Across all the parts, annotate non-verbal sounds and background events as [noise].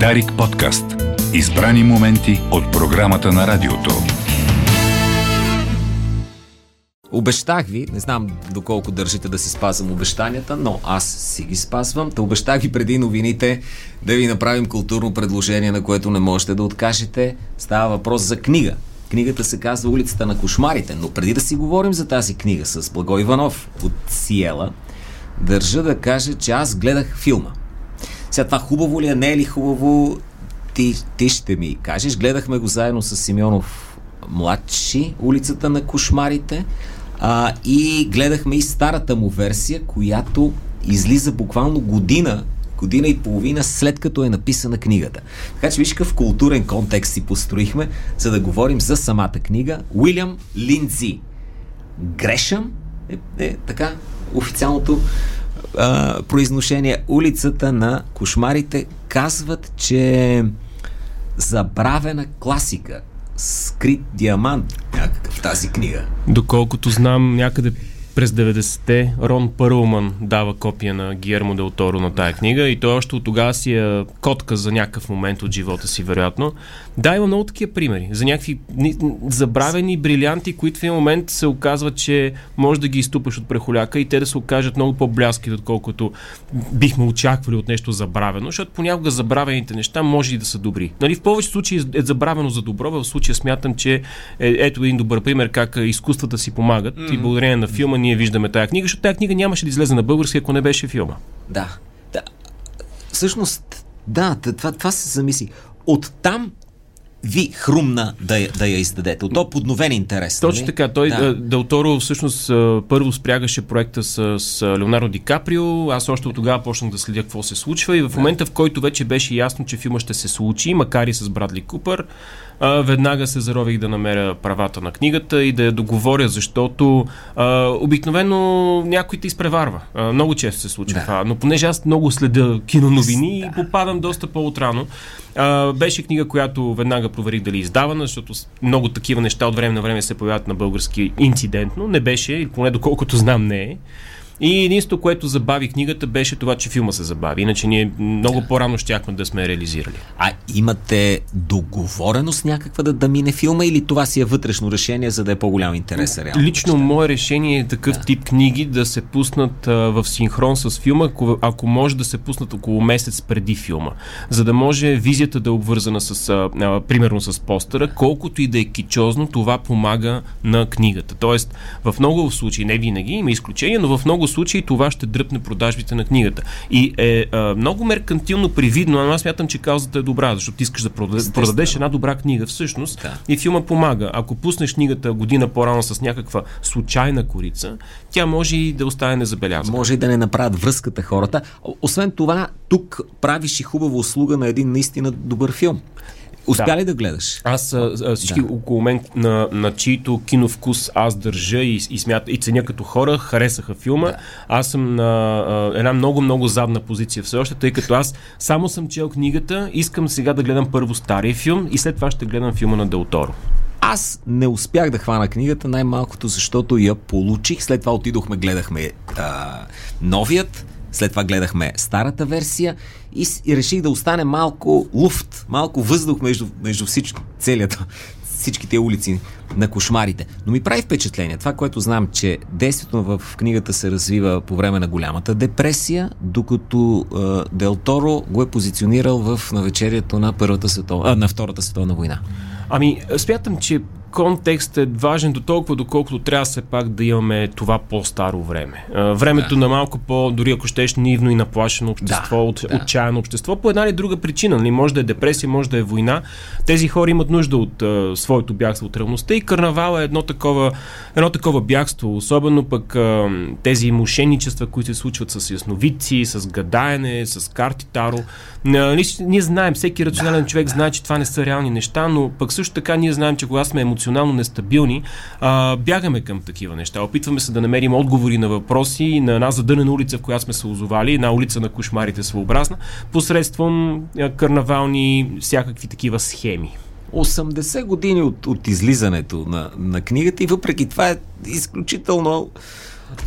Дарик подкаст. Избрани моменти от програмата на радиото. Обещах ви, не знам доколко държите да си спазвам обещанията, но аз си ги спазвам. Та обещах ви преди новините да ви направим културно предложение, на което не можете да откажете. Става въпрос за книга. Книгата се казва Улицата на кошмарите, но преди да си говорим за тази книга с Благой Иванов от Сиела, държа да кажа, че аз гледах филма. Сега това хубаво ли е, не е ли хубаво, ти, ти ще ми кажеш. Гледахме го заедно с Симеонов младши, Улицата на кошмарите. А, и гледахме и старата му версия, която излиза буквално година, година и половина след като е написана книгата. Така че виж какъв културен контекст си построихме, за да говорим за самата книга. Уилям Линдзи. Грешъм е, е така официалното а, произношение. Улицата на кошмарите казват, че забравена класика скрит диамант някакъв тази книга. Доколкото знам, някъде през 90-те Рон Пърлман дава копия на Гиермо Дел Торо на тая книга и той още от тогава си е котка за някакъв момент от живота си, вероятно. Да, има много такива примери за някакви забравени брилянти, които в един момент се оказва, че може да ги изтупаш от прехоляка и те да се окажат много по-бляски, отколкото бихме очаквали от нещо забравено, защото понякога забравените неща може и да са добри. Нали, в повече случаи е забравено за добро, в случая смятам, че е, ето един добър пример как изкуствата си помагат mm-hmm. и благодарение на филма ние виждаме тази книга, защото тази книга нямаше да излезе на български, ако не беше филма. Да. да. Всъщност, да, това, това се замисли. Оттам ви хрумна да, я, да я издадете. От то подновен интерес. Точно нали? така. Той, да. Делторо, всъщност първо спрягаше проекта с, с Леонардо Ди Каприо. Аз още от тогава почнах да следя какво се случва и в момента, в който вече беше ясно, че филма ще се случи, макар и с Брадли Купър, а, веднага се зарових да намеря правата на книгата и да я договоря, защото а, обикновено някой те изпреварва. А, много често се случва да. това. Но понеже аз много следя киноновини да. и попадам доста по-отрано. А, беше книга, която веднага проверих дали е издавана, защото много такива неща от време на време се появяват на български инцидентно. Не беше, или поне доколкото знам не е. И единството, което забави книгата, беше това, че филма се забави. Иначе ние много да. по-рано щяхме да сме реализирали. А имате договореност някаква да, да мине филма или това си е вътрешно решение, за да е по-голям интерес? Реално, Лично мое решение е такъв да. тип книги да се пуснат а, в синхрон с филма, ако, ако може да се пуснат около месец преди филма. За да може визията да е обвързана с, а, а, примерно с постера, колкото и да е кичозно, това помага на книгата. Тоест, в много случаи, не винаги, има изключения, но в много много случаи това ще дръпне продажбите на книгата. И е а, много меркантилно привидно, но аз смятам, че каузата е добра, защото искаш да продадеш, продадеш една добра книга всъщност да. и филма помага. Ако пуснеш книгата година по-рано с някаква случайна корица, тя може и да остане незабелязана. Може и да не направят връзката хората. Освен това, тук правиш и хубава услуга на един наистина добър филм. Успя да. ли да гледаш? Аз а, всички да. около мен, на, на чието киновкус аз държа и, и, смят, и ценя като хора, харесаха филма. Да. Аз съм на а, една много-много задна позиция все още, тъй като аз само съм чел книгата, искам сега да гледам първо стария филм и след това ще гледам филма на Делторо. Аз не успях да хвана книгата, най-малкото защото я получих. След това отидохме, гледахме а, новият след това гледахме старата версия и, и реших да остане малко луфт, малко въздух между, между всичко, целият, всичките улици на кошмарите. Но ми прави впечатление това, което знам, че действието в книгата се развива по време на голямата депресия, докато е, Дел Торо го е позиционирал в навечерието на, първата светова, а, на Втората световна война. Ами, смятам, че контекст е важен до толкова, доколкото трябва все пак да имаме това по-старо време. Времето да. на малко по, дори ако щеш, нивно и наплашено общество, да, от, да. отчаяно общество, по една или друга причина. Нали? Може да е депресия, може да е война. Тези хора имат нужда от а, своето бягство от реалността и карнавал е едно такова, едно такова бягство. Особено пък а, тези мошенничества, които се случват с ясновидци, с гадаене, с карти Таро. Нали, ние знаем, всеки рационален да, човек да. знае, че това не са реални неща, но пък също така ние знаем, че когато сме емоционални емоционално нестабилни, а, бягаме към такива неща. Опитваме се да намерим отговори на въпроси на една задънена улица, в която сме се озовали, една улица на кошмарите своеобразна, посредством карнавални всякакви такива схеми. 80 години от, от излизането на, на книгата и въпреки това е изключително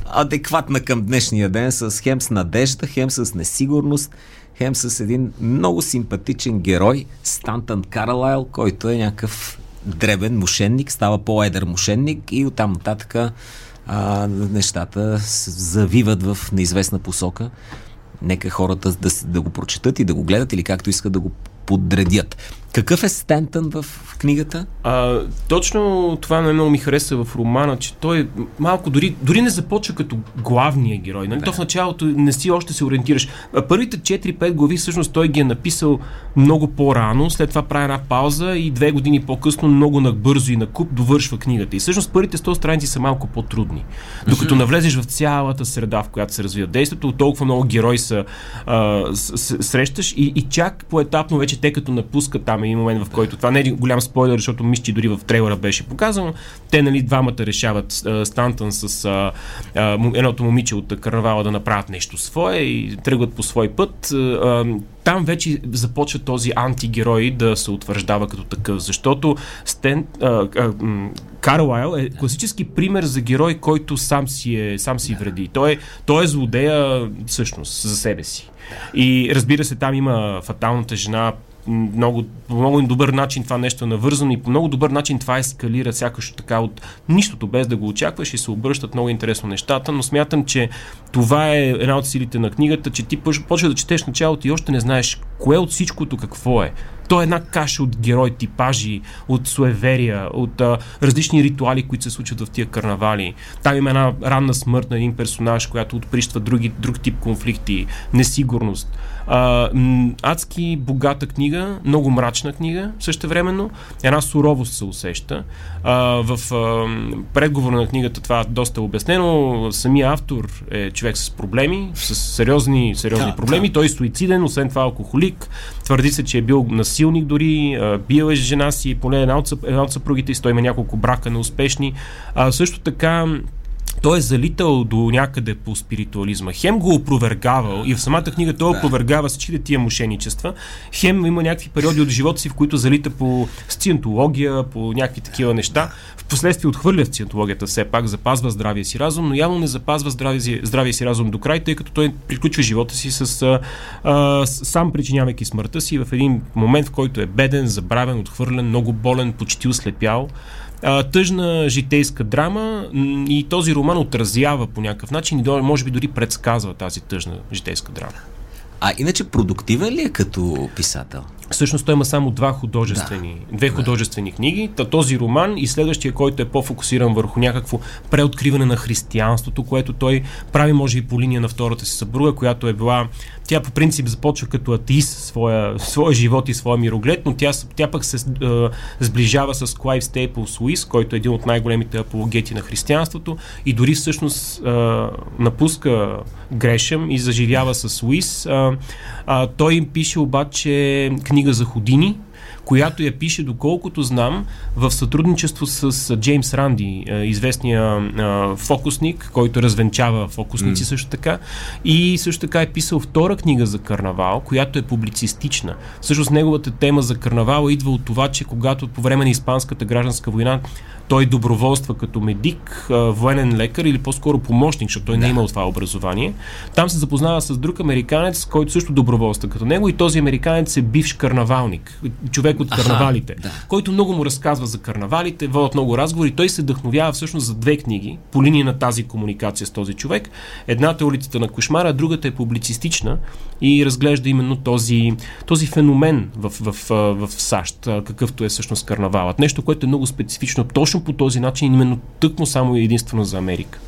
адекватна към днешния ден с хем с надежда, хем с несигурност, хем с един много симпатичен герой, Стантън Каралайл, който е някакъв дребен мошенник, става по-едър мошенник и оттам нататък а, нещата завиват в неизвестна посока. Нека хората да, да го прочетат и да го гледат или както искат да го подредят. Какъв е Стентън в книгата? А, точно това на много ми хареса в романа, че той малко дори, дори не започва като главния герой. Нали? Да. То в началото не си още се ориентираш. Първите 4-5 глави всъщност той ги е написал много по-рано, след това прави една пауза и две години по-късно много набързо и на куп довършва книгата. И всъщност първите 100 страници са малко по-трудни. Докато навлезеш в цялата среда, в която се развива действието, толкова много герои са а, с, срещаш и, и чак поетапно вече те като напускат там един момент, в който това не е голям спойлер, защото мисля, че дори в трейлера беше показано. Те, нали, двамата решават а, Стантън с а, а, едното момиче от карнавала да направят нещо свое и тръгват по свой път. А, там вече започва този антигерой да се утвърждава като такъв, защото Стен, а, а, Карлайл е класически пример за герой, който сам си, е, сам си вреди. Той е, той е злодея всъщност за себе си. И разбира се, там има фаталната жена, много, по много добър начин това нещо е навързано и по много добър начин това ескалира сякаш така от нищото, без да го очакваш и се обръщат много интересно нещата, но смятам, че това е една от силите на книгата, че ти почва да четеш началото и още не знаеш кое от всичкото какво е. То е една каша от герой типажи, от суеверия, от а, различни ритуали, които се случват в тия карнавали. Там има една ранна смърт на един персонаж, която отприщва други, друг тип конфликти, несигурност. А, адски богата книга, много мрачна книга, също времено. Една суровост се усеща. А, в а, предговора на книгата това доста е обяснено. Самия автор е човек с проблеми, с сериозни, сериозни да, проблеми. Да. Той е суициден, освен това алкохолик. Твърди се, че е бил насилник дори, бил е жена си, поне една от, една от съпругите си, той има няколко брака неуспешни. А, също така той е залитал до някъде по спиритуализма. Хем го опровергавал и в самата книга той да. опровергава всичките тия мошенничества. Хем има някакви периоди от живота си, в които залита по сциентология, по някакви такива неща. Впоследствие отхвърля сциентологията все пак, запазва здравия си разум, но явно не запазва здравия си, здравия си разум до край, тъй като той приключва живота си с а, а, сам причинявайки смъртта си в един момент, в който е беден, забравен, отхвърлен, много болен, почти ослепял а, тъжна житейска драма и този роман отразява по някакъв начин и може би дори предсказва тази тъжна житейска драма. А иначе продуктивен ли е като писател? Всъщност той има само два художествени, да, две художествени книги. Този роман и следващия, който е по-фокусиран върху някакво преоткриване на християнството, което той прави, може и по линия на втората си съпруга, която е била тя по принцип започва като атеист своя, [laughs] своя живот и своя мироглед, но тя, тя пък се е, сближава с Клайв Стейплс Уис, който е един от най-големите апологети на християнството и дори всъщност е, напуска Грешем и заживява с Уис. Е, е, той им пише обаче книга за Ходини, която я пише, доколкото знам, в сътрудничество с Джеймс Ранди, известния фокусник, който развенчава фокусници mm. също така. И също така е писал втора книга за карнавал, която е публицистична. Всъщност неговата тема за карнавал идва от това, че когато по време на Испанската гражданска война той доброволства като медик, военен лекар или по-скоро помощник, защото той да. не е имал това образование. Там се запознава с друг американец, който също доброволства като него и този американец е бивш карнавалник, човек от карнавалите, Аха, да. който много му разказва за карнавалите, водят много разговори. Той се вдъхновява всъщност за две книги по линия на тази комуникация с този човек. Едната е улицата на кошмара, другата е публицистична и разглежда именно този, този феномен в, в, в, в САЩ, какъвто е всъщност карнавалът. Нещо, което е много специфично точно по този начин, именно тъкмо само и единствено за Америка.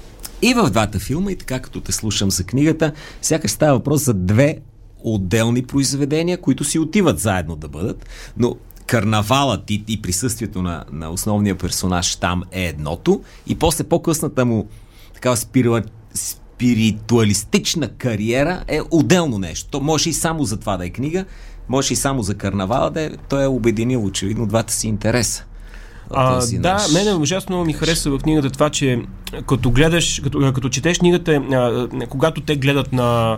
И в двата филма, и така като те слушам за книгата, сякаш става въпрос за две отделни произведения, които си отиват заедно да бъдат, но карнавалът и, и присъствието на, на основния персонаж там е едното и после по-късната му такава спирила, спиритуалистична кариера е отделно нещо. То може и само за това да е книга, може и само за карнавала да е, той е обединил очевидно двата си интереса. А, да, наш... мене ужасно ми хареса в книгата това, че като гледаш, като, като четеш книгата, а, когато те гледат на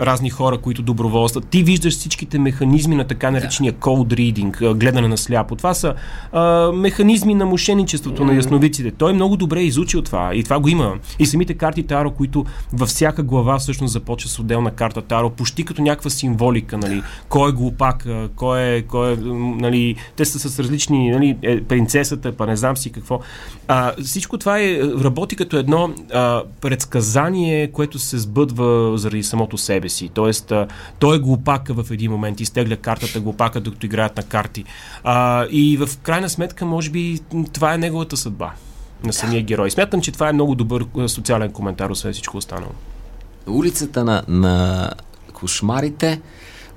разни хора, които доброволстват. Ти виждаш всичките механизми на така наречения cold reading, гледане на сляпо. Това са а, механизми на мошенничеството mm. на ясновиците. Той е много добре изучил това и това го има. И самите карти Таро, които във всяка глава всъщност започва с отделна карта Таро, почти като някаква символика, нали? Кой е глупак, кой е, кой е нали? Те са с различни, нали? Е, принцесата, па не знам си какво. А, всичко това е, работи като едно а, предсказание, което се сбъдва заради самото себе си. Тоест, а, той е глупака в един момент, изтегля картата глупака, докато играят на карти. А, и в крайна сметка, може би, това е неговата съдба на самия герой. Смятам, че това е много добър социален коментар, освен всичко останало. Улицата на, на кошмарите.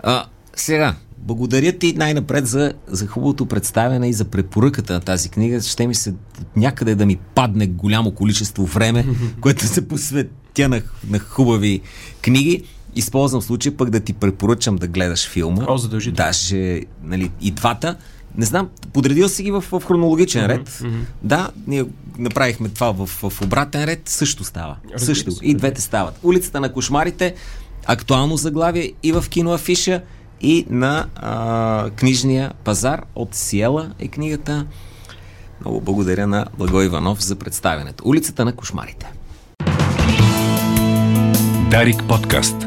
А, сега, благодаря ти най-напред за, за хубавото представяне и за препоръката на тази книга. Ще ми се някъде да ми падне голямо количество време, [laughs] което се посветя на, на хубави книги. Използвам случай пък да ти препоръчам да гледаш филма. О, задължително. Даже нали, и двата. Не знам, подредил си ги в, в хронологичен mm-hmm, ред. Mm-hmm. Да, ние направихме това в, в обратен ред. Също става. Разбира също. И двете стават. Улицата на кошмарите, актуално заглавие и в киноафиша и на а, книжния пазар от Сиела е книгата. Много благодаря на Благо Иванов за представянето. Улицата на кошмарите. Дарик подкаст.